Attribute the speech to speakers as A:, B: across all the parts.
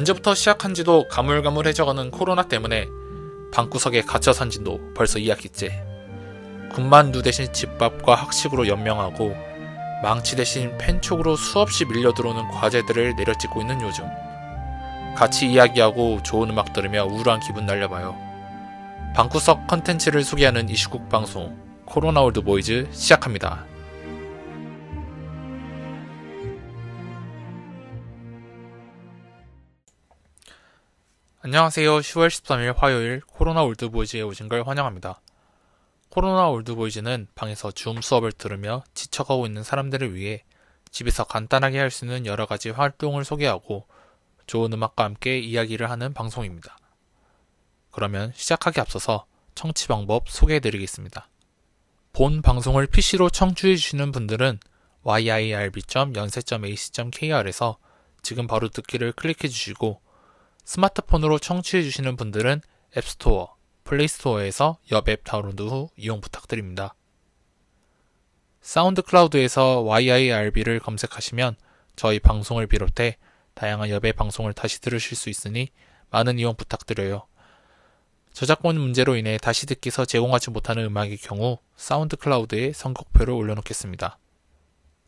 A: 언제부터 시작한지도 가물가물해져가는 코로나 때문에 방구석에 갇혀 산 지도 벌써 2학기째. 군만두 대신 집밥과 학식으로 연명하고 망치 대신 펜촉으로 수없이 밀려 들어오는 과제들을 내려찍고 있는 요즘. 같이 이야기하고 좋은 음악 들으며 우울한 기분 날려봐요. 방구석 컨텐츠를 소개하는 이슈국 방송 코로나 올드 보이즈 시작합니다. 안녕하세요. 10월 13일 화요일 코로나 올드보이즈에 오신 걸 환영합니다. 코로나 올드보이즈는 방에서 줌 수업을 들으며 지쳐가고 있는 사람들을 위해 집에서 간단하게 할 수 있는 여러 가지 활동을 소개하고 좋은 음악과 함께 이야기를 하는 방송입니다. 그러면 시작하기 앞서서 청취 방법 소개해 드리겠습니다. 본 방송을 PC로 청취해 주시는 분들은 yirb.연세.ac.kr에서 지금 바로 듣기를 클릭해 주시고 스마트폰으로 청취해 주시는 분들은 앱스토어, 플레이스토어에서 여앱 다운로드 후 이용 부탁드립니다. SoundCloud에서 YIRB를 검색하시면 저희 방송을 비롯해 다양한 여배 방송을 다시 들으실 수 있으니 많은 이용 부탁드려요. 저작권 문제로 인해 다시 듣기서 제공하지 못하는 음악의 경우 SoundCloud에 선곡표를 올려놓겠습니다.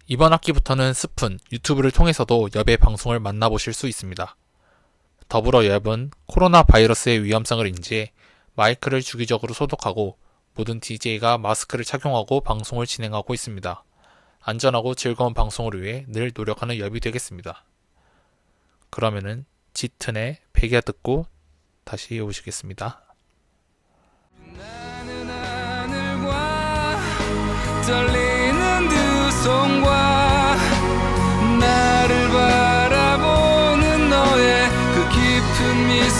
A: 이번 학기부터는 스푼, 유튜브를 통해서도 여배 방송을 만나보실 수 있습니다. 더불어 엽은 코로나 바이러스의 위험성을 인지해 마이크를 주기적으로 소독하고 모든 DJ가 마스크를 착용하고 방송을 진행하고 있습니다. 안전하고 즐거운 방송을 위해 늘 노력하는 엽이 되겠습니다. 그러면은 짙은의 백야 듣고 다시 오시겠습니다. 떨리는 두 손과 나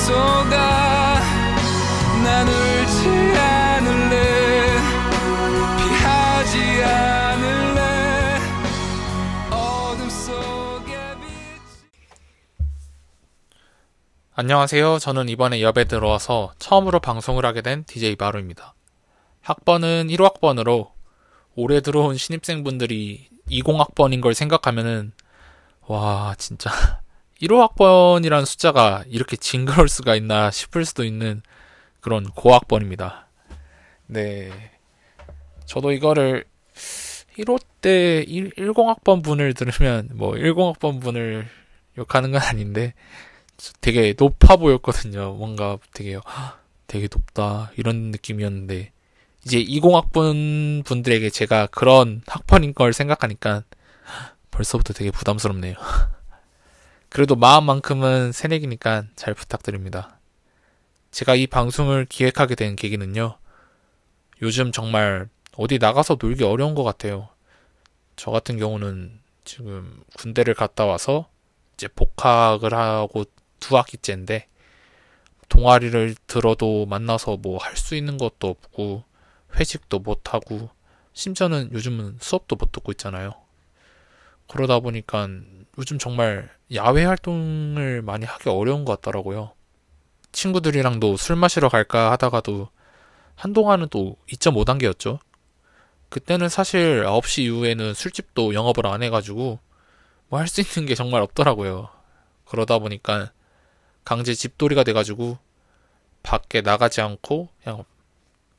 A: 미소가 난 울지 않을래 피하지 않을래 어둠 속에 안녕하세요. 저는 이번에 엽에 들어와서 처음으로 방송을 하게 된 DJ 바로입니다. 학번은 1학번으로 올해 들어온 신입생분들이 20학번인 걸 생각하면은 와 진짜 1호 학번이라는 숫자가 이렇게 징그러울 수가 있나 싶을 수도 있는 그런 고학번입니다. 네. 저도 이거를 1호 때 1, 10학번 분을 들으면 뭐 10학번 분을 욕하는 건 아닌데 되게 높아 보였거든요. 뭔가 되게 되게 높다 이런 느낌이었는데 이제 20학번 분들에게 제가 그런 학번인 걸 생각하니까 벌써부터 되게 부담스럽네요. 그래도 마음만큼은 새내기니까 잘 부탁드립니다. 제가 이 방송을 기획하게 된 계기는요. 요즘 정말 어디 나가서 놀기 어려운 것 같아요. 저 같은 경우는 지금 군대를 갔다 와서 이제 복학을 하고 두 학기째인데 동아리를 들어도 만나서 뭐 할 수 있는 것도 없고 회식도 못 하고 심지어는 요즘은 수업도 못 듣고 있잖아요. 그러다 보니까 요즘 정말 야외 활동을 많이 하기 어려운 것 같더라고요. 친구들이랑도 술 마시러 갈까 하다가도 한동안은 또 2.5단계였죠. 그때는 사실 9시 이후에는 술집도 영업을 안 해가지고 뭐 할 수 있는 게 정말 없더라고요. 그러다 보니까 강제 집돌이가 돼가지고 밖에 나가지 않고 그냥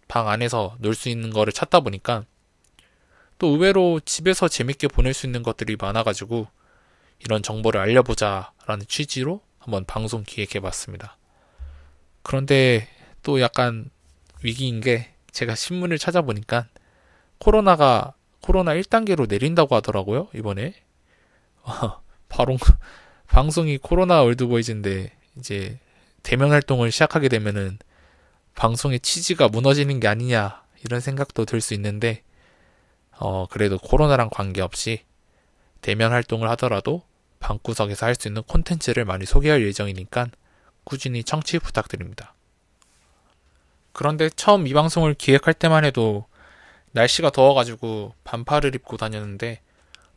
A: 방 안에서 놀 수 있는 거를 찾다 보니까 또 의외로 집에서 재밌게 보낼 수 있는 것들이 많아가지고 이런 정보를 알려보자라는 취지로 한번 방송 기획해 봤습니다. 그런데 또 약간 위기인 게 제가 신문을 찾아보니까 코로나가 코로나 1단계로 내린다고 하더라고요, 이번에. 바로 방송이 코로나 월드보이즈인데 이제 대면 활동을 시작하게 되면은 방송의 취지가 무너지는 게 아니냐 이런 생각도 들 수 있는데 어 그래도 코로나랑 관계없이 대면 활동을 하더라도 방구석에서 할 수 있는 콘텐츠를 많이 소개할 예정이니까 꾸준히 청취 부탁드립니다. 그런데 처음 이 방송을 기획할 때만 해도 날씨가 더워가지고 반팔을 입고 다녔는데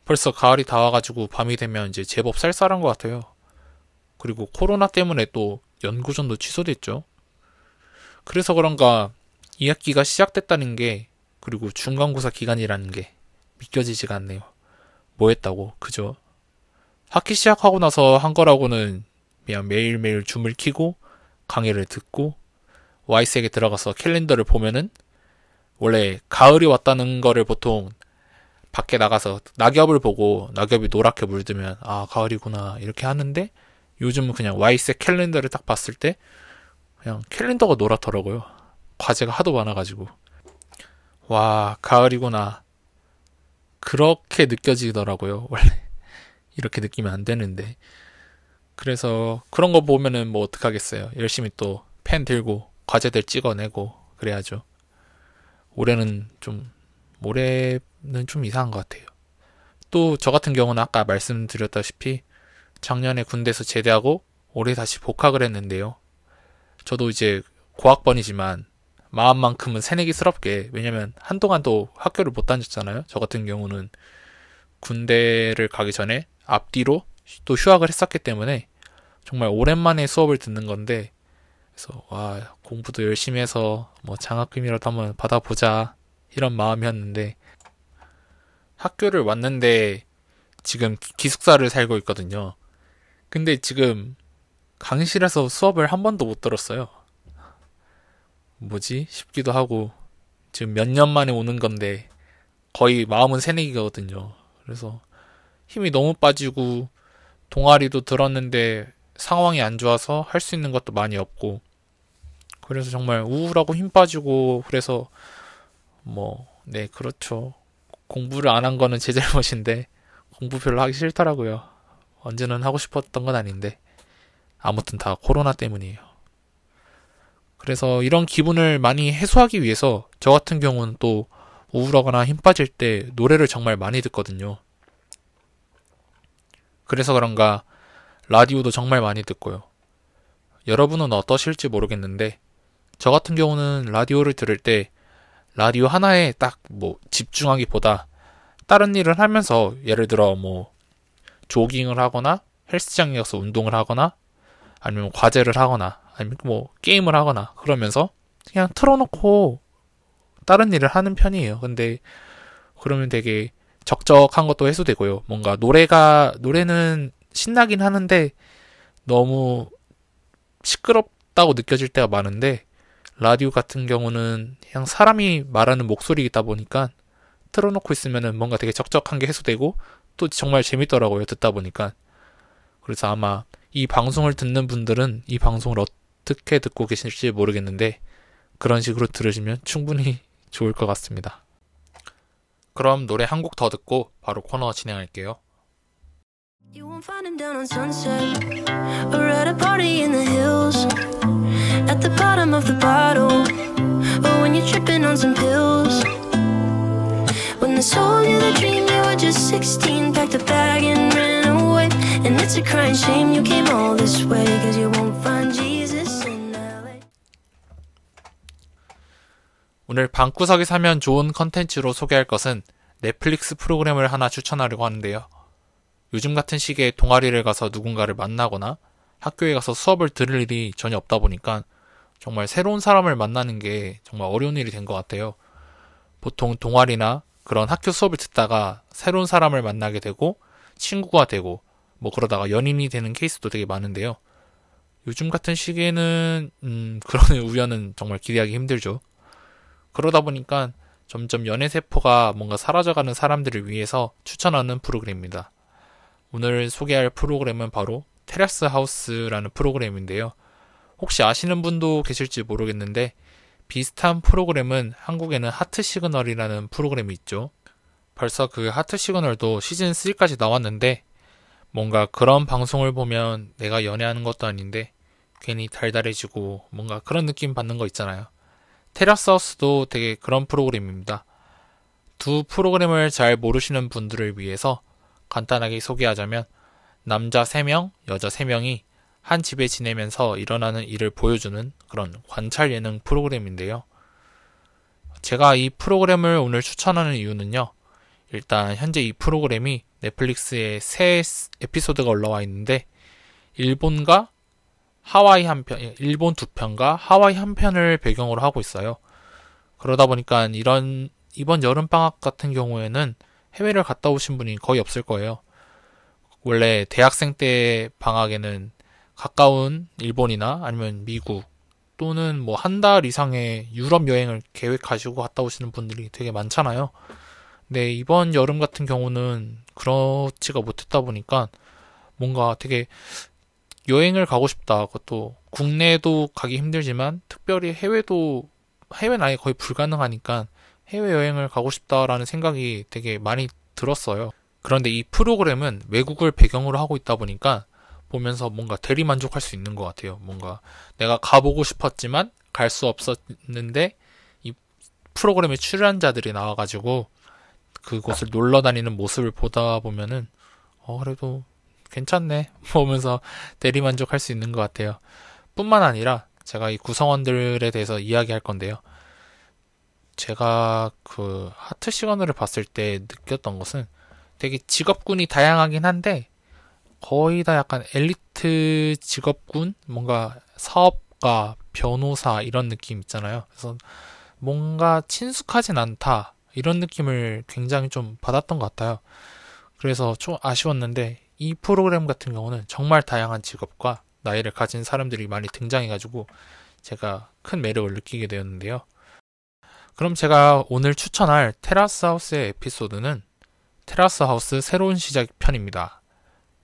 A: 벌써 가을이 다 와가지고 밤이 되면 이제 제법 쌀쌀한 것 같아요. 그리고 코로나 때문에 또 연구전도 취소됐죠. 그래서 그런가 2학기가 시작됐다는 게 그리고 중간고사 기간이라는 게 믿겨지지가 않네요. 뭐 했다고, 그죠? 학기 시작하고 나서 한 거라고는 그냥 매일매일 줌을 키고 강의를 듣고 와이스에게 들어가서 캘린더를 보면은 원래 가을이 왔다는 거를 보통 밖에 나가서 낙엽을 보고 낙엽이 노랗게 물들면 아 가을이구나 이렇게 하는데 요즘은 그냥 와이스 캘린더를 딱 봤을 때 그냥 캘린더가 노랗더라고요. 과제가 하도 많아가지고 와 가을이구나 그렇게 느껴지더라고요. 원래 이렇게 느끼면 안 되는데 그래서 그런 거 보면은 뭐 어떡하겠어요. 열심히 또 펜 들고 과제들 찍어내고 그래야죠. 올해는 좀 올해는 좀 이상한 것 같아요. 또 저 같은 경우는 아까 말씀드렸다시피 작년에 군대에서 제대하고 올해 다시 복학을 했는데요. 저도 이제 고학번이지만 마음만큼은 새내기스럽게 왜냐면 한동안 또 학교를 못 다녔잖아요. 저 같은 경우는 군대를 가기 전에 앞뒤로 또 휴학을 했었기 때문에 정말 오랜만에 수업을 듣는 건데 그래서 와 공부도 열심히 해서 뭐 장학금이라도 한번 받아보자 이런 마음이었는데 학교를 왔는데 지금 기숙사를 살고 있거든요. 근데 지금 강의실에서 수업을 한 번도 못 들었어요. 뭐지 싶기도 하고 지금 몇 년 만에 오는 건데 거의 마음은 새내기거든요. 그래서 힘이 너무 빠지고 동아리도 들었는데 상황이 안 좋아서 할 수 있는 것도 많이 없고. 그래서 정말 우울하고 힘 빠지고 그래서 뭐 네 그렇죠. 공부를 안 한 거는 제 잘못인데 공부 별로 하기 싫더라고요. 언제는 하고 싶었던 건 아닌데. 아무튼 다 코로나 때문이에요. 그래서 이런 기분을 많이 해소하기 위해서 저 같은 경우는 또 우울하거나 힘 빠질 때 노래를 정말 많이 듣거든요 그래서 그런가 라디오도 정말 많이 듣고요. 여러분은 어떠실지 모르겠는데 저 같은 경우는 라디오를 들을 때 라디오 하나에 딱 뭐 집중하기보다 다른 일을 하면서 예를 들어 뭐 조깅을 하거나 헬스장에 가서 운동을 하거나 아니면 과제를 하거나 아니면 뭐 게임을 하거나 그러면서 그냥 틀어놓고 다른 일을 하는 편이에요. 근데 그러면 되게 적적한 것도 해소되고요. 뭔가 노래가 노래는 신나긴 하는데 너무 시끄럽다고 느껴질 때가 많은데 라디오 같은 경우는 그냥 사람이 말하는 목소리이다 보니까 틀어놓고 있으면은 뭔가 되게 적적한 게 해소되고 또 정말 재밌더라고요 듣다 보니까 그래서 아마 이 방송을 듣는 분들은 이 방송을 어떻게 듣고 계실지 모르겠는데 그런 식으로 들으시면 충분히 좋을 것 같습니다. 그럼 노래 한 곡 더 듣고 바로 코너 진행할게요. You won't find him down on sunset or at a party in the hills at the bottom of the bottle or when you're tripping on some pills. When they sold you the dream, you were just 16, packed a bag and ran away. And it's a crying shame you came all this way, cause you won't find Jesus 오늘 방구석에 사면 좋은 컨텐츠로 소개할 것은 넷플릭스 프로그램을 하나 추천하려고 하는데요. 요즘 같은 시기에 동아리를 가서 누군가를 만나거나 학교에 가서 수업을 들을 일이 전혀 없다 보니까 정말 새로운 사람을 만나는 게 정말 어려운 일이 된 것 같아요. 보통 동아리나 그런 학교 수업을 듣다가 새로운 사람을 만나게 되고 친구가 되고 뭐 그러다가 연인이 되는 케이스도 되게 많은데요. 요즘 같은 시기에는 음, 그런 우연은 정말 기대하기 힘들죠. 그러다 보니까 점점 연애 세포가 뭔가 사라져가는 사람들을 위해서 추천하는 프로그램입니다. 오늘 소개할 프로그램은 바로 테라스 하우스라는 프로그램인데요. 혹시 아시는 분도 계실지 모르겠는데 비슷한 프로그램은 한국에는 하트 시그널이라는 프로그램이 있죠. 벌써 그 하트 시그널도 시즌 3까지 나왔는데 뭔가 그런 방송을 보면 내가 연애하는 것도 아닌데 괜히 달달해지고 뭔가 그런 느낌 받는 거 있잖아요. 테라스 하우스도 되게 그런 프로그램입니다. 두 프로그램을 잘 모르시는 분들을 위해서 간단하게 소개하자면 남자 3명, 여자 3명이 한 집에 지내면서 일어나는 일을 보여주는 그런 관찰 예능 프로그램인데요. 제가 이 프로그램을 오늘 추천하는 이유는요. 일단 현재 이 프로그램이 넷플릭스에 새 에피소드가 올라와 있는데 일본과 하와이 한 편, 일본 두 편과 하와이 한 편을 배경으로 하고 있어요. 그러다 보니까 이런 이번 여름 방학 같은 경우에는 해외를 갔다 오신 분이 거의 없을 거예요. 원래 대학생 때 방학에는 가까운 일본이나 아니면 미국 또는 뭐 한 달 이상의 유럽 여행을 계획하시고 갔다 오시는 분들이 되게 많잖아요. 근데 이번 여름 같은 경우는 그렇지가 못했다 보니까 뭔가 되게 여행을 가고 싶다. 그것도 국내도 가기 힘들지만 특별히 해외도 해외는 아예 거의 불가능하니까 해외 여행을 가고 싶다라는 생각이 되게 많이 들었어요. 그런데 이 프로그램은 외국을 배경으로 하고 있다 보니까 보면서 뭔가 대리 만족할 수 있는 것 같아요. 뭔가 내가 가보고 싶었지만 갈 수 없었는데 이 프로그램에 출연자들이 나와가지고 그곳을 놀러 다니는 모습을 보다 보면은 어 그래도 괜찮네 보면서 대리 만족할 수 있는 것 같아요. 뿐만 아니라 제가 이 구성원들에 대해서 이야기할 건데요. 제가 그 하트 시그널을 봤을 때 느꼈던 것은 되게 직업군이 다양하긴 한데 거의 다 약간 엘리트 직업군 뭔가 사업가 변호사 이런 느낌 있잖아요. 그래서 뭔가 친숙하진 않다 이런 느낌을 굉장히 좀 받았던 것 같아요. 그래서 좀 아쉬웠는데 이 프로그램 같은 경우는 정말 다양한 직업과 나이를 가진 사람들이 많이 등장해가지고 제가 큰 매력을 느끼게 되었는데요. 그럼 제가 오늘 추천할 테라스 하우스의 에피소드는 테라스 하우스 새로운 시작 편입니다.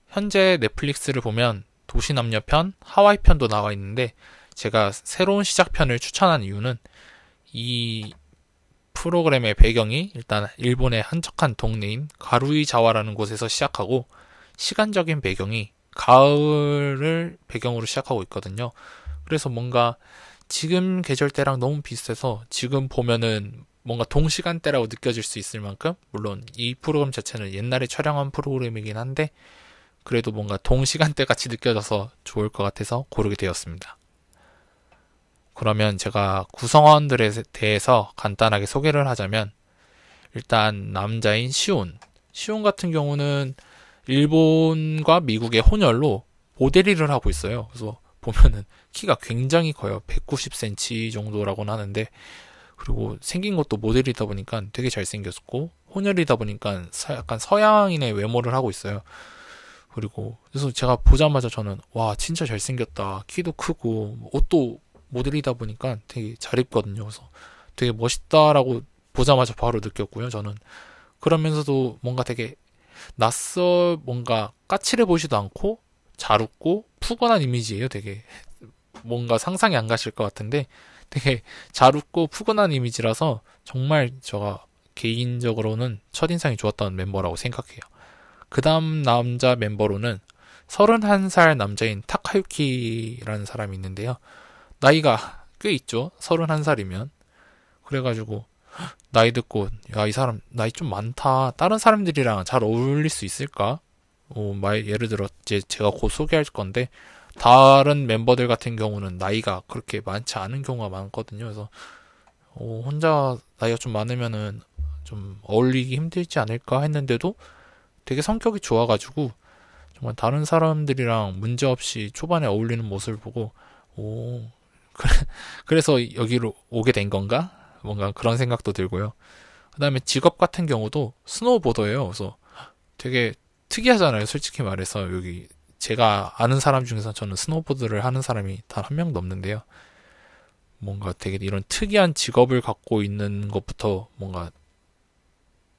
A: 현재 넷플릭스를 보면 도시 남녀 편, 하와이 편도 나와 있는데 제가 새로운 시작 편을 추천한 이유는 이 프로그램의 배경이 일단 일본의 한적한 동네인 가루이자와라는 곳에서 시작하고 시간적인 배경이 가을을 배경으로 시작하고 있거든요. 그래서 뭔가 지금 계절대랑 너무 비슷해서 지금 보면은 뭔가 동시간대라고 느껴질 수 있을 만큼 물론 이 프로그램 자체는 옛날에 촬영한 프로그램이긴 한데 그래도 뭔가 동시간대 같이 느껴져서 좋을 것 같아서 고르게 되었습니다. 그러면 제가 구성원들에 대해서 간단하게 소개를 하자면 일단 남자인 시온 시온 같은 경우는 일본과 미국의 혼혈로 모델 일을 하고 있어요. 그래서 보면은 키가 굉장히 커요. 190cm 정도라고는 하는데 그리고 생긴 것도 모델이다 보니까 되게 잘생겼고 혼혈이다 보니까 약간 서양인의 외모를 하고 있어요. 그리고 그래서 제가 보자마자 저는 와 진짜 잘생겼다. 키도 크고 옷도 모델이다 보니까 되게 잘 입거든요. 그래서 되게 멋있다라고 보자마자 바로 느꼈고요. 저는 그러면서도 뭔가 되게 낯설 뭔가 까칠해 보이지도 않고 잘 웃고 푸근한 이미지예요. 되게 뭔가 상상이 안 가실 것 같은데 되게 잘 웃고 푸근한 이미지라서 정말 제가 개인적으로는 첫인상이 좋았던 멤버라고 생각해요. 그 다음 남자 멤버로는 31살 남자인 타카유키라는 사람이 있는데요. 나이가 꽤 있죠. 31살이면. 그래가지고 나이 듣고 야 이 사람 나이 좀 많다. 다른 사람들이랑 잘 어울릴 수 있을까? 어, 말 예를 들어 이제 제가 곧 소개할 건데 다른 멤버들 같은 경우는 나이가 그렇게 많지 않은 경우가 많거든요. 그래서 어, 혼자 나이가 좀 많으면은 좀 어울리기 힘들지 않을까 했는데도 되게 성격이 좋아가지고 정말 다른 사람들이랑 문제 없이 초반에 어울리는 모습을 보고 오 그래, 서 여기로 오게 된 건가? 뭔가 그런 생각도 들고요. 그 다음에 직업 같은 경우도 snowboarder예요. 그래서 되게 특이하잖아요. 솔직히 말해서 여기 제가 아는 사람 중에서 저는 스노우보드를 하는 사람이 단 한 명도 없는데요. 뭔가 되게 이런 특이한 직업을 갖고 있는 것부터 뭔가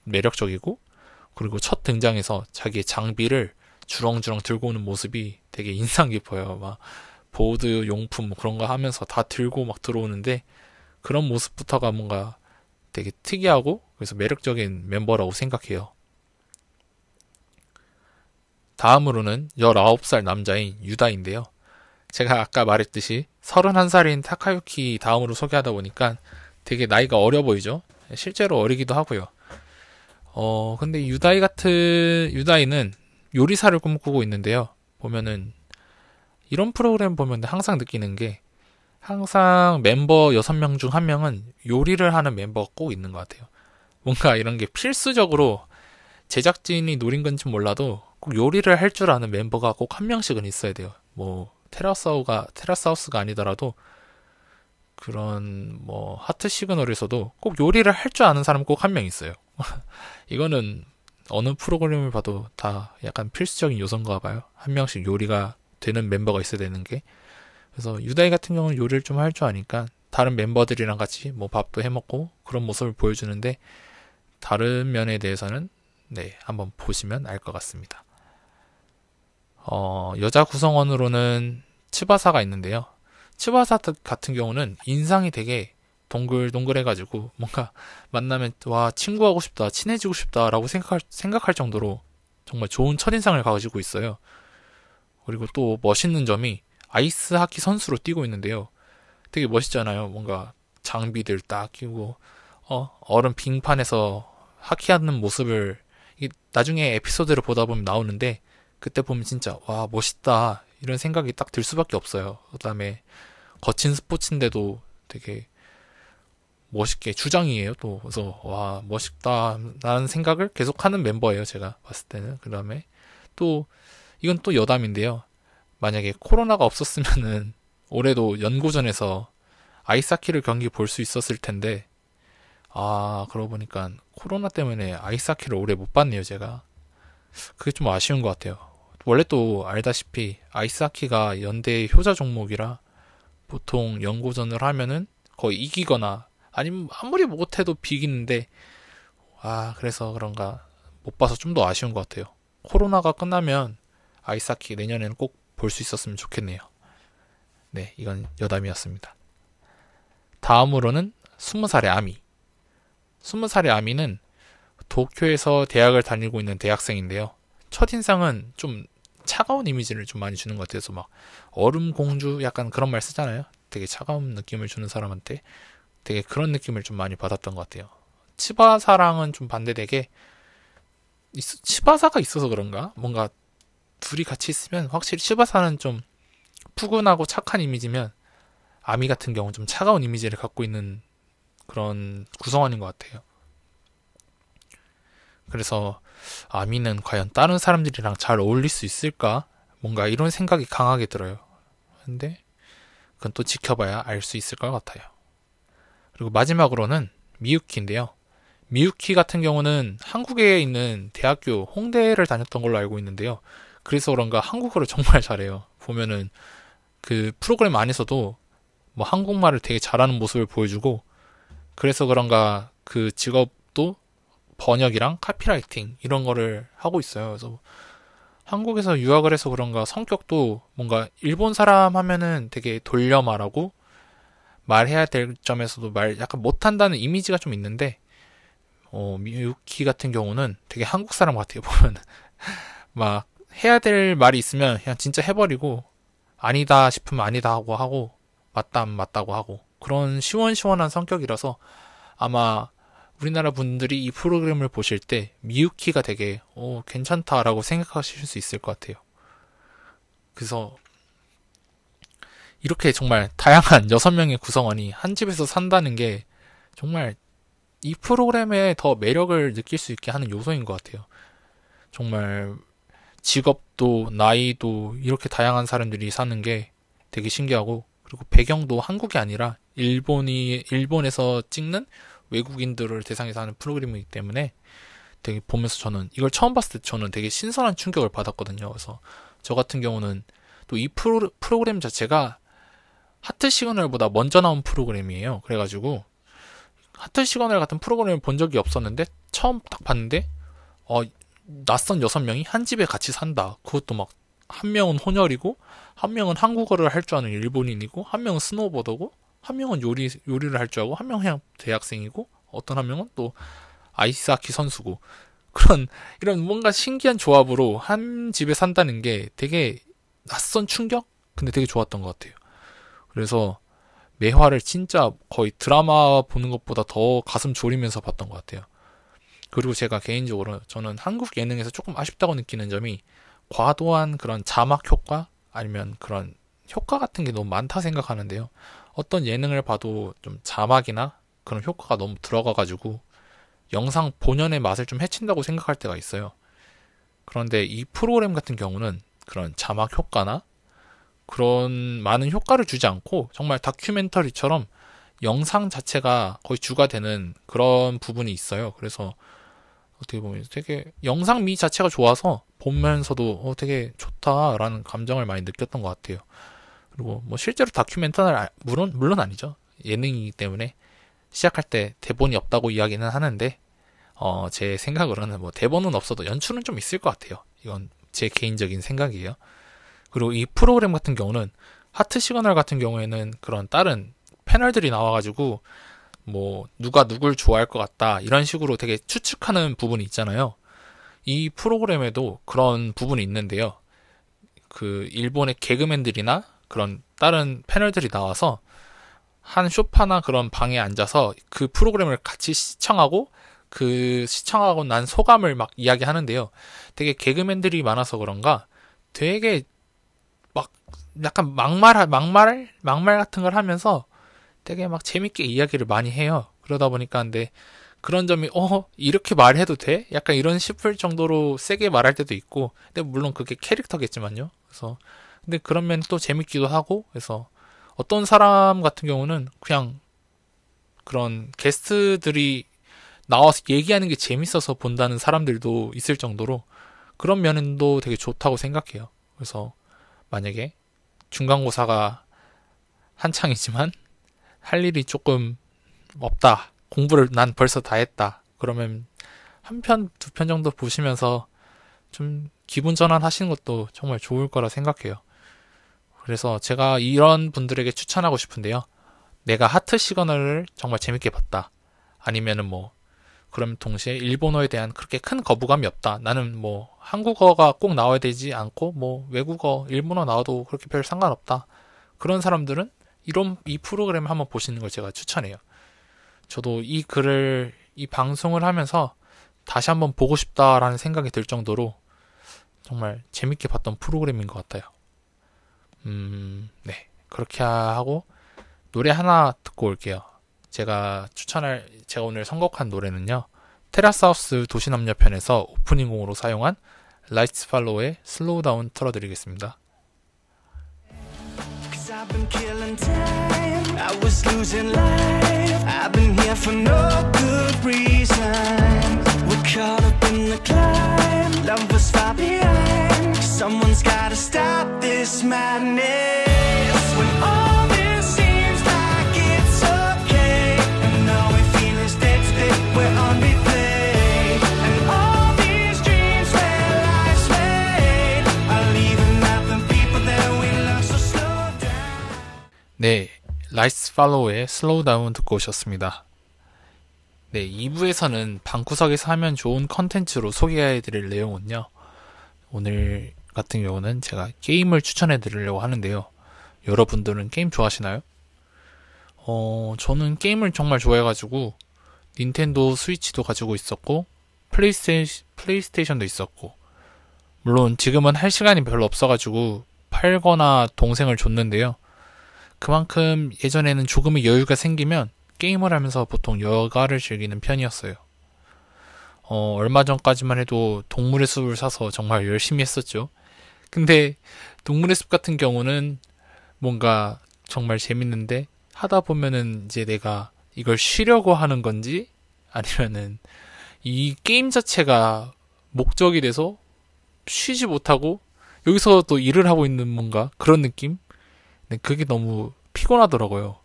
A: 매력적이고 그리고 첫 등장에서 자기의 장비를 주렁주렁 들고 오는 모습이 되게 인상 깊어요. 막 보드 용품 뭐 그런 거 하면서 다 들고 막 들어오는데 그런 모습부터가 뭔가 되게 특이하고 그래서 매력적인 멤버라고 생각해요. 다음으로는 19살 남자인 유다인데요. 제가 아까 말했듯이 31살인 타카유키 다음으로 소개하다 보니까 되게 나이가 어려 보이죠? 실제로 어리기도 하고요. 어, 근데 유다이 같은, 유다이는 요리사를 꿈꾸고 있는데요. 보면은, 이런 프로그램 보면 항상 느끼는 게, 항상 멤버 6명 중 한 명은 요리를 하는 멤버가 꼭 있는 것 같아요. 뭔가 이런 게 필수적으로 제작진이 노린 건지 몰라도 꼭 요리를 할 줄 아는 멤버가 꼭 한 명씩은 있어야 돼요. 뭐, 테라스하우가, 테라스하우스가 아니더라도 그런 뭐 하트 시그널에서도 꼭 요리를 할 줄 아는 사람 꼭 한 명 있어요. 이거는 어느 프로그램을 봐도 다 약간 필수적인 요소인가 봐요. 한 명씩 요리가 되는 멤버가 있어야 되는 게 그래서 유다이 같은 경우는 요리를 좀 할 줄 아니까 다른 멤버들이랑 같이 뭐 밥도 해 먹고 그런 모습을 보여주는데 다른 면에 대해서는 네 한번 보시면 알 것 같습니다. 어, 여자 구성원으로는 츠바사가 있는데요. 츠바사 같은 경우는 인상이 되게 동글동글해가지고 뭔가 만나면 와 친구하고 싶다 친해지고 싶다라고 생각할 생각할 정도로 정말 좋은 첫인상을 가지고 있어요. 그리고 또 멋있는 점이 아이스 하키 선수로 뛰고 있는데요. 되게 멋있잖아요. 뭔가 장비들 딱 끼고 어 얼음 빙판에서 하키하는 모습을 나중에 에피소드를 보다 보면 나오는데 그때 보면 진짜 와 멋있다 이런 생각이 딱 들 수밖에 없어요. 그다음에 거친 스포츠인데도 되게 멋있게 주장이에요 또 그래서 와 멋있다라는 생각을 계속하는 멤버예요 제가 봤을 때는 그 다음에 또 이건 또 여담인데요 만약에 코로나가 없었으면은 올해도 연고전에서 아이스하키를 경기 볼 수 있었을 텐데 아 그러고 보니까 코로나 때문에 아이스하키를 올해 못 봤네요 제가 그게 좀 아쉬운 것 같아요 원래 또 알다시피 아이스하키가 연대 효자 종목이라 보통 연고전을 하면은 거의 이기거나 아니면 아무리 못해도 비기는데 아 그래서 그런가 못 봐서 좀 더 아쉬운 것 같아요. 코로나가 끝나면 아이스하키 내년에는 꼭 볼 수 있었으면 좋겠네요. 네, 이건 여담이었습니다. 다음으로는 20살의 아미. 20살의 아미는 도쿄에서 대학을 다니고 있는 대학생인데요. 첫인상은 좀 차가운 이미지를 좀 많이 주는 것 같아서 막 얼음 공주 약간 그런 말 쓰잖아요. 되게 차가운 느낌을 주는 사람한테 되게 그런 느낌을 좀 많이 받았던 것 같아요. 치바사랑은 좀 반대되게 치바사가 있어서 그런가? 뭔가 둘이 같이 있으면 확실히 치바사는 좀 푸근하고 착한 이미지면 아미 같은 경우는 좀 차가운 이미지를 갖고 있는 그런 구성원인 것 같아요. 그래서 아미는 과연 다른 사람들이랑 잘 어울릴 수 있을까? 뭔가 이런 생각이 강하게 들어요. 근데 그건 또 지켜봐야 알 수 있을 것 같아요. 그리고 마지막으로는 미유키인데요. 미유키 같은 경우는 한국에 있는 대학교 홍대를 다녔던 걸로 알고 있는데요. 그래서 그런가 한국어를 정말 잘해요. 보면은 그 프로그램 안에서도 뭐 한국말을 되게 잘하는 모습을 보여주고 그래서 그런가 그 직업도 번역이랑 카피라이팅 이런 거를 하고 있어요. 그래서 한국에서 유학을 해서 그런가 성격도 뭔가 일본 사람 하면은 되게 돌려 말하고 말해야 될 점에서도 말 약간 못한다는 이미지가 좀 있는데 어, 미유키 같은 경우는 되게 한국 사람 같아요 보면 막 해야 될 말이 있으면 그냥 진짜 해버리고 아니다 싶으면 아니다 하고 하고 맞다 맞다고 하고 그런 시원시원한 성격이라서 아마 우리나라 분들이 이 프로그램을 보실 때 미유키가 되게 어, 괜찮다라고 생각하실 수 있을 것 같아요. 그래서 이렇게 정말 다양한 여섯 명의 구성원이 한 집에서 산다는 게 정말 이 프로그램에 더 매력을 느낄 수 있게 하는 요소인 것 같아요. 정말 직업도 나이도 이렇게 다양한 사람들이 사는 게 되게 신기하고 그리고 배경도 한국이 아니라 일본이 일본에서 찍는 외국인들을 대상에서 하는 프로그램이기 때문에 되게 보면서 저는 이걸 처음 봤을 때 저는 되게 신선한 충격을 받았거든요. 그래서 저 같은 경우는 또 이 프로, 프로그램 자체가 하트 시그널보다 먼저 나온 프로그램이에요. 그래가지고 하트 시그널 같은 프로그램을 본 적이 없었는데 처음 딱 봤는데 어 낯선 여섯 명이 한 집에 같이 산다. 그것도 막 한 명은 혼혈이고 한 명은 한국어를 할 줄 아는 일본인이고 한 명은 snowboarder고 한 명은 요리 요리를 할 줄 알고 한 명은 그냥 대학생이고 어떤 한 명은 또 아이스하키 선수고 그런 이런 뭔가 신기한 조합으로 한 집에 산다는 게 되게 낯선 충격 근데 되게 좋았던 것 같아요. 그래서 매화를 진짜 거의 드라마 보는 것보다 더 가슴 졸이면서 봤던 것 같아요. 그리고 제가 개인적으로 저는 한국 예능에서 조금 아쉽다고 느끼는 점이 과도한 그런 자막 효과 아니면 그런 효과 같은 게 너무 많다 생각하는데요. 어떤 예능을 봐도 좀 자막이나 그런 효과가 너무 들어가가지고 영상 본연의 맛을 좀 해친다고 생각할 때가 있어요. 그런데 이 프로그램 같은 경우는 그런 자막 효과나 그런 많은 효과를 주지 않고 정말 다큐멘터리처럼 영상 자체가 거의 주가 되는 그런 부분이 있어요. 그래서 어떻게 보면 되게 영상미 자체가 좋아서 보면서도 어, 되게 좋다라는 감정을 많이 느꼈던 것 같아요. 그리고 뭐 실제로 다큐멘터는 아, 물론 물론 아니죠. 예능이기 때문에 시작할 때 대본이 없다고 이야기는 하는데 어, 제 생각으로는 뭐 대본은 없어도 연출은 좀 있을 것 같아요. 이건 제 개인적인 생각이에요. 그리고 이 프로그램 같은 경우는 하트 시그널 같은 경우에는 그런 다른 패널들이 나와가지고 뭐 누가 누굴 좋아할 것 같다 이런 식으로 되게 추측하는 부분이 있잖아요. 이 프로그램에도 그런 부분이 있는데요. 그 일본의 개그맨들이나 그런 다른 패널들이 나와서 한 쇼파나 그런 방에 앉아서 그 프로그램을 같이 시청하고 그 시청하고 난 소감을 막 이야기하는데요. 되게 개그맨들이 많아서 그런가 되게 막 약간 막말 막말 막말 같은 걸 하면서 되게 막 재밌게 이야기를 많이 해요. 그러다 보니까 근데 그런 점이 어 이렇게 말해도 돼? 약간 이런 싶을 정도로 세게 말할 때도 있고 근데 물론 그게 캐릭터겠지만요. 그래서 근데 그런 면이 또 재밌기도 하고 그래서 어떤 사람 같은 경우는 그냥 그런 게스트들이 나와서 얘기하는 게 재밌어서 본다는 사람들도 있을 정도로 그런 면도 되게 좋다고 생각해요. 그래서 만약에 중간고사가 한창이지만 할 일이 조금 없다. 공부를 난 벌써 다 했다. 그러면 한 편, 두 편 정도 보시면서 좀 기분 전환 하시는 것도 정말 좋을 거라 생각해요. 그래서 제가 이런 분들에게 추천하고 싶은데요. 내가 하트 시그널을 정말 재밌게 봤다. 아니면은 뭐, 그럼 동시에 일본어에 대한 그렇게 큰 거부감이 없다. 나는 뭐, 한국어가 꼭 나와야 되지 않고, 뭐, 외국어, 일본어 나와도 그렇게 별 상관없다. 그런 사람들은 이런, 이 프로그램을 한번 보시는 걸 제가 추천해요. 저도 이 글을, 이 방송을 하면서 다시 한번 보고 싶다라는 생각이 들 정도로 정말 재밌게 봤던 프로그램인 것 같아요. 음, 네. 그렇게 하고 노래 하나 듣고 올게요. 제가 추천할 제가 오늘 선곡한 노래는요. 테라스하우스 도시남녀 편에서 오프닝곡으로 사용한 Lights Follow의 Slow Down 틀어드리겠습니다. Killing time. I was losing life. I've been here for no good reason. We're caught up in the climb. Love was far behind. Someone's gotta stop this madness. 네, 라이스 팔로우의 슬로우 다운 듣고 오셨습니다. 네, 2부에서는 방구석에서 하면 좋은 컨텐츠로 소개해드릴 내용은요. 오늘 같은 경우는 제가 게임을 추천해드리려고 하는데요. 여러분들은 게임 좋아하시나요? 어, 저는 게임을 정말 좋아해가지고 닌텐도 스위치도 가지고 있었고 플레이스테이, 플레이스테이션도 있었고 물론 지금은 할 시간이 별로 없어가지고 팔거나 동생을 줬는데요. 그만큼 예전에는 조금의 여유가 생기면 게임을 하면서 보통 여가를 즐기는 편이었어요. 어, 얼마 전까지만 해도 동물의 숲을 사서 정말 열심히 했었죠. 근데 동물의 숲 같은 경우는 뭔가 정말 재밌는데 하다 보면은 이제 내가 이걸 쉬려고 하는 건지 아니면은 이 게임 자체가 목적이 돼서 쉬지 못하고 여기서 또 일을 하고 있는 뭔가 그런 느낌? 네, 그게 너무 피곤하더라고요.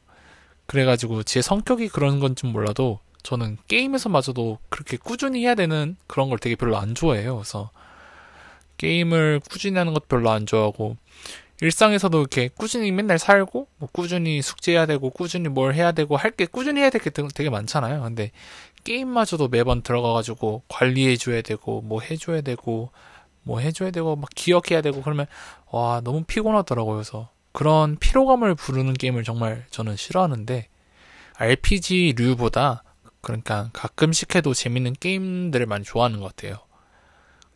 A: 그래가지고 제 성격이 그런 건지 몰라도 저는 게임에서마저도 그렇게 꾸준히 해야 되는 그런 걸 되게 별로 안 좋아해요. 그래서 게임을 꾸준히 하는 것도 별로 안 좋아하고 일상에서도 이렇게 꾸준히 맨날 살고 뭐 꾸준히 숙제해야 되고 꾸준히 뭘 해야 되고 할 게 꾸준히 해야 될 게 되게 많잖아요. 근데 게임마저도 매번 들어가가지고 관리해줘야 되고 뭐 해줘야 되고 뭐 해줘야 되고 막 기억해야 되고 그러면 와 너무 피곤하더라고요. 그래서 그런 피로감을 부르는 게임을 정말 저는 싫어하는데 RPG류보다 그러니까 가끔씩 해도 재밌는 게임들을 많이 좋아하는 것 같아요.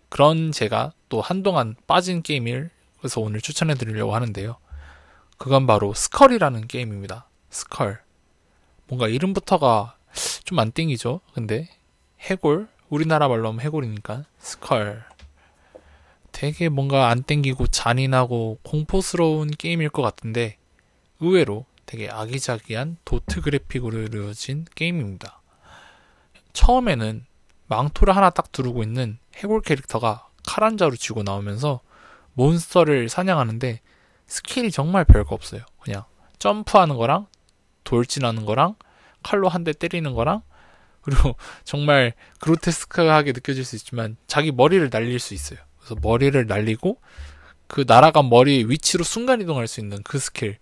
A: 그런 제가 또 한동안 빠진 게임을 그래서 오늘 추천해 드리려고 하는데요. 그건 바로 스컬이라는 게임입니다. 스컬. 뭔가 이름부터가 좀 안 땡기죠? 근데 해골? 우리나라 말로 하면 해골이니까 skull. 되게 뭔가 안 땡기고 잔인하고 공포스러운 게임일 것 같은데 의외로 되게 아기자기한 도트 그래픽으로 이루어진 게임입니다. 처음에는 망토를 하나 딱 두르고 있는 해골 캐릭터가 칼 한 자루 쥐고 나오면서 몬스터를 사냥하는데 스킬이 정말 별거 없어요. 그냥 점프하는 거랑 돌진하는 거랑 칼로 한 대 때리는 거랑 그리고 정말 그로테스크하게 느껴질 수 있지만 자기 머리를 날릴 수 있어요. 그래서 머리를 날리고 그 날아간 머리 위치로 순간 이동할 수 있는 그 스킬.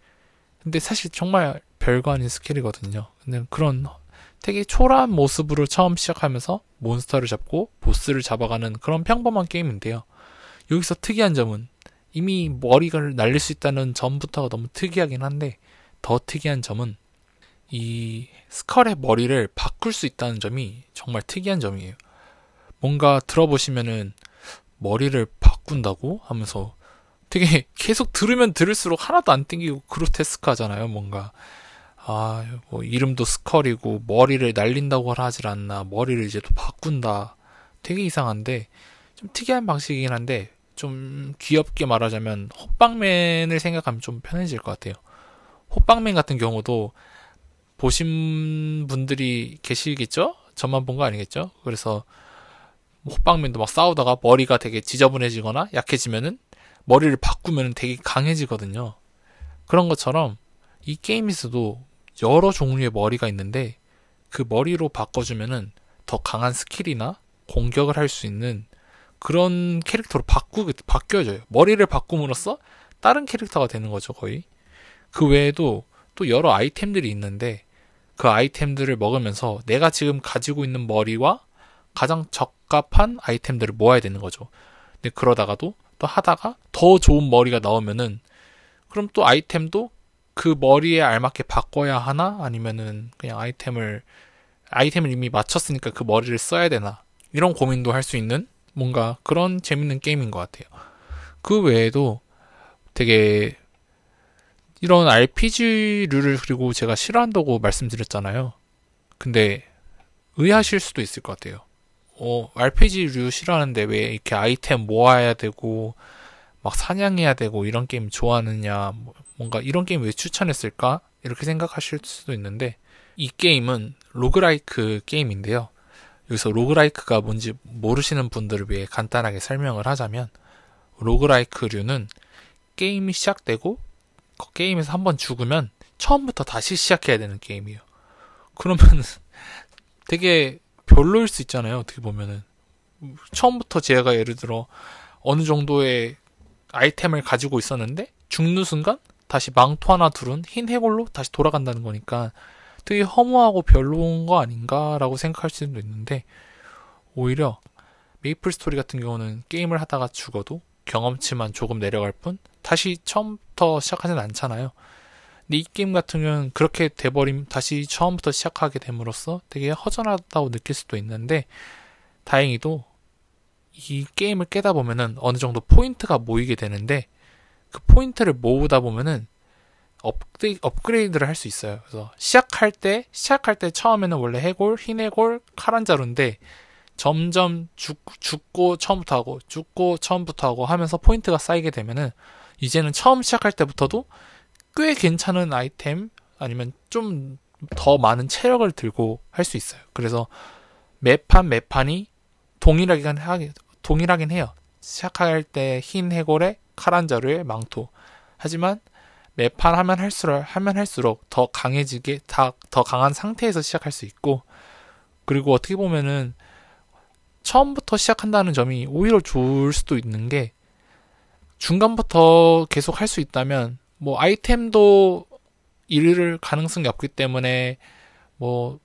A: 근데 사실 정말 별거 아닌 스킬이거든요. 근데 그런 되게 초라한 모습으로 처음 시작하면서 몬스터를 잡고 보스를 잡아가는 그런 평범한 게임인데요. 여기서 특이한 점은 이미 머리를 날릴 수 있다는 점부터가 너무 특이하긴 한데 더 특이한 점은 이 스컬의 머리를 바꿀 수 있다는 점이 정말 특이한 점이에요. 뭔가 들어보시면은 머리를 바꾼다고 하면서 되게 계속 들으면 들을수록 하나도 안 땡기고 그로테스크 하잖아요, 뭔가. 아, 뭐, 이름도 스컬이고, 머리를 날린다고 하질 않나, 머리를 이제 또 바꾼다. 되게 이상한데, 좀 특이한 방식이긴 한데, 좀 귀엽게 말하자면, 호빵맨을 생각하면 좀 편해질 것 같아요. 호빵맨 같은 경우도, 보신 분들이 계시겠죠? 저만 본 거 아니겠죠? 그래서, 호빵맨도 막 싸우다가 머리가 되게 지저분해지거나 약해지면은 머리를 바꾸면 되게 강해지거든요. 그런 것처럼 이 게임에서도 여러 종류의 머리가 있는데 그 머리로 바꿔주면은 더 강한 스킬이나 공격을 할 수 있는 그런 캐릭터로 바꾸게 바뀌어져요. 머리를 바꿈으로써 다른 캐릭터가 되는 거죠, 거의. 그 외에도 또 여러 아이템들이 있는데 그 아이템들을 먹으면서 내가 지금 가지고 있는 머리와 가장 적 합한 아이템들을 모아야 되는 거죠. 근데 그러다가도 또 하다가 더 좋은 머리가 나오면은 그럼 또 아이템도 그 머리에 알맞게 바꿔야 하나 아니면은 그냥 아이템을 아이템을 이미 맞췄으니까 그 머리를 써야 되나 이런 고민도 할 수 있는 뭔가 그런 재밌는 게임인 것 같아요. 그 외에도 되게 이런 RPG류를 그리고 제가 싫어한다고 말씀드렸잖아요. 근데 의아하실 수도 있을 것 같아요. 어, RPG류 싫어하는데 왜 이렇게 아이템 모아야 되고, 막 사냥해야 되고, 이런 게임 좋아하느냐, 뭐, 뭔가 이런 게임 왜 추천했을까? 이렇게 생각하실 수도 있는데, 이 게임은 roguelike 게임인데요. 여기서 로그라이크가 뭔지 모르시는 분들을 위해 간단하게 설명을 하자면, 로그라이크류는 게임이 시작되고, 그 게임에서 한번 죽으면 처음부터 다시 시작해야 되는 게임이에요. 그러면 되게 별로일 수 있잖아요. 어떻게 보면은 처음부터 제가 예를 들어 어느 정도의 아이템을 가지고 있었는데 죽는 순간 다시 망토 하나 둘은 흰 해골로 다시 돌아간다는 거니까 되게 허무하고 별로인 거 아닌가라고 생각할 수도 있는데 오히려 메이플 스토리 같은 경우는 게임을 하다가 죽어도 경험치만 조금 내려갈 뿐 다시 처음부터 시작하진 않잖아요. 근데 이 게임 같은 경우는 그렇게 돼버림 다시 처음부터 시작하게 됨으로써 되게 허전하다고 느낄 수도 있는데 다행히도 이 게임을 깨다 보면은 어느 정도 포인트가 모이게 되는데 그 포인트를 모으다 보면은 업그레이, 업그레이드를 할 수 있어요. 그래서 시작할 때 시작할 때 처음에는 원래 해골, 흰 해골, 칼 한 자루인데 점점 죽, 죽고 처음부터 하고 죽고 처음부터 하고 하면서 포인트가 쌓이게 되면은 이제는 처음 시작할 때부터도 꽤 괜찮은 아이템 아니면 좀 더 많은 체력을 들고 할 수 있어요. 그래서 매판 매판이 동일하긴 하긴 동일하긴 해요. 시작할 때 흰 해골에 칼 한 자루의 망토. 하지만 매판 하면 할수록 하면 할수록 더 강해지게 다, 더 강한 상태에서 시작할 수 있고 그리고 어떻게 보면은 처음부터 시작한다는 점이 오히려 좋을 수도 있는 게 중간부터 계속 할 수 있다면 뭐 아이템도 잃을 가능성이 없기 때문에 뭐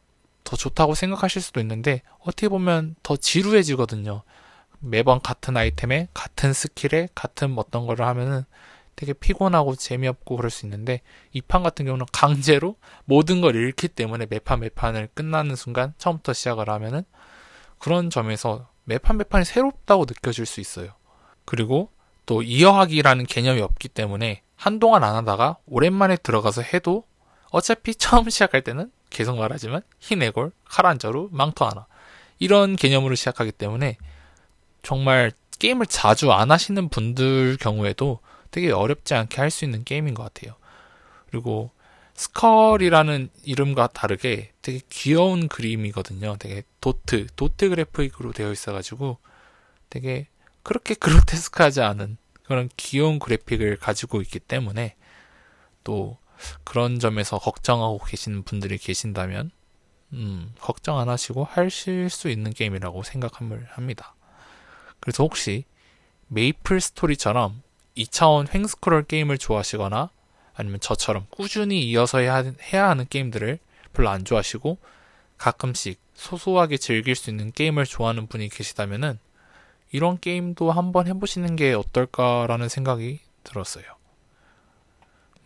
A: 더 좋다고 생각하실 수도 있는데 어떻게 보면 더 지루해지거든요. 매번 같은 아이템에 같은 스킬에 같은 어떤 거를 하면은 되게 피곤하고 재미없고 그럴 수 있는데 이 판 같은 경우는 강제로 모든 걸 잃기 때문에 매판 매판을 끝나는 순간 처음부터 시작을 하면은 그런 점에서 매판 매판이 새롭다고 느껴질 수 있어요. 그리고 또 이어하기라는 개념이 없기 때문에 한동안 안 하다가 오랜만에 들어가서 해도 어차피 처음 시작할 때는 계속 말하지만 흰 해골, 칼 한 자루, 망토 하나 이런 개념으로 시작하기 때문에 정말 게임을 자주 안 하시는 분들 경우에도 되게 어렵지 않게 할 수 있는 게임인 것 같아요. 그리고 스컬이라는 이름과 다르게 되게 귀여운 그림이거든요. 되게 도트, 도트 그래픽으로 되어 있어가지고 되게 그렇게 그로테스크하지 않은 그런 귀여운 그래픽을 가지고 있기 때문에 또 그런 점에서 걱정하고 계시는 분들이 계신다면 음, 걱정 안 하시고 하실 수 있는 게임이라고 생각합니다. 그래서 혹시 메이플 스토리처럼 2차원 횡스크롤 게임을 좋아하시거나 아니면 저처럼 꾸준히 이어서 해야, 해야 하는 게임들을 별로 안 좋아하시고 가끔씩 소소하게 즐길 수 있는 게임을 좋아하는 분이 계시다면은 이런 게임도 한번 해보시는 게 어떨까라는 생각이 들었어요.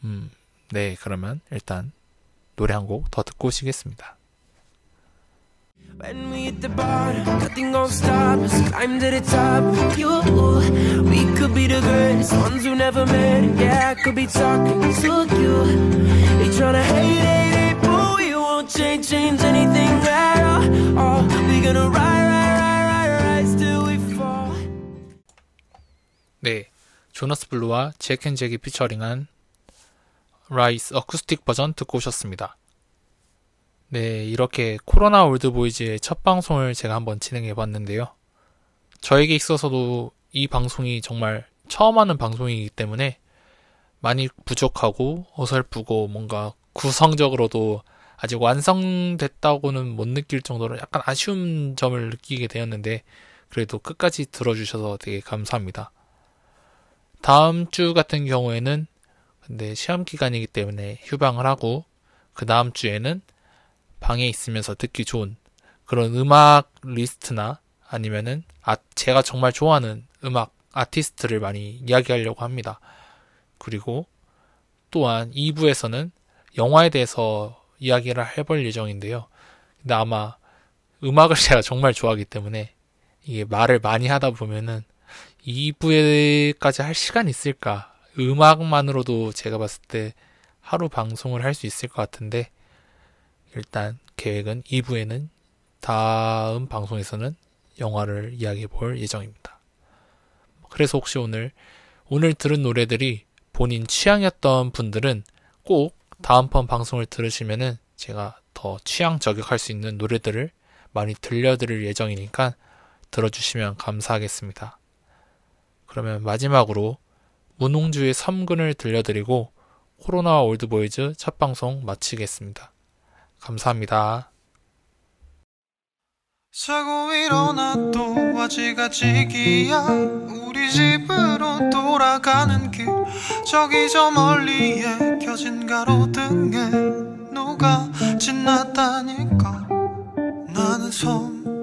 A: 음, 네, 그러면 일단 노래 한 곡 더 듣고 오시겠습니다. When we hit the bottom, nothing gon' stop us. Climb to the top. You, we could be the greatest ones who never met. Yeah, I could be talking to you. They tryna hate, hate, but we won't change, change anything at all. Oh, we gonna ride, 네, Jonas Blue와 Jack & Jack이 피처링한 Rise 어쿠스틱 버전 듣고 오셨습니다. 네, 이렇게 코로나 올드보이즈의 첫 방송을 제가 한번 진행해 봤는데요. 저에게 있어서도 이 방송이 정말 처음 하는 방송이기 때문에 많이 부족하고 어설프고 뭔가 구성적으로도 아직 완성됐다고는 못 느낄 정도로 약간 아쉬운 점을 느끼게 되었는데 그래도 끝까지 들어주셔서 되게 감사합니다. 다음 주 같은 경우에는 근데 시험 기간이기 때문에 휴방을 하고 그 다음 주에는 방에 있으면서 듣기 좋은 그런 음악 리스트나 아니면은 아, 제가 정말 좋아하는 음악 아티스트를 많이 이야기하려고 합니다. 그리고 또한 2부에서는 영화에 대해서 이야기를 해볼 예정인데요. 근데 아마 음악을 제가 정말 좋아하기 때문에 이게 말을 많이 하다 보면은 2부에까지 할 시간이 있을까? 음악만으로도 제가 봤을 때 하루 방송을 할 수 있을 것 같은데 일단 계획은 2부에는 다음 방송에서는 영화를 이야기해 볼 예정입니다. 그래서 혹시 오늘 오늘 들은 노래들이 본인 취향이었던 분들은 꼭 다음번 방송을 들으시면은 제가 더 취향 저격할 수 있는 노래들을 많이 들려드릴 예정이니까 들어주시면 감사하겠습니다. 그러면 마지막으로 문홍주의 섬근을 들려드리고 코로나 올드보이즈 첫 방송 마치겠습니다. 감사합니다. 자고 일어나도 아직 아직이야 우리 집으로 돌아가는 길 저기 저 멀리에 켜진 가로등에 누가 지났다니까 나는 손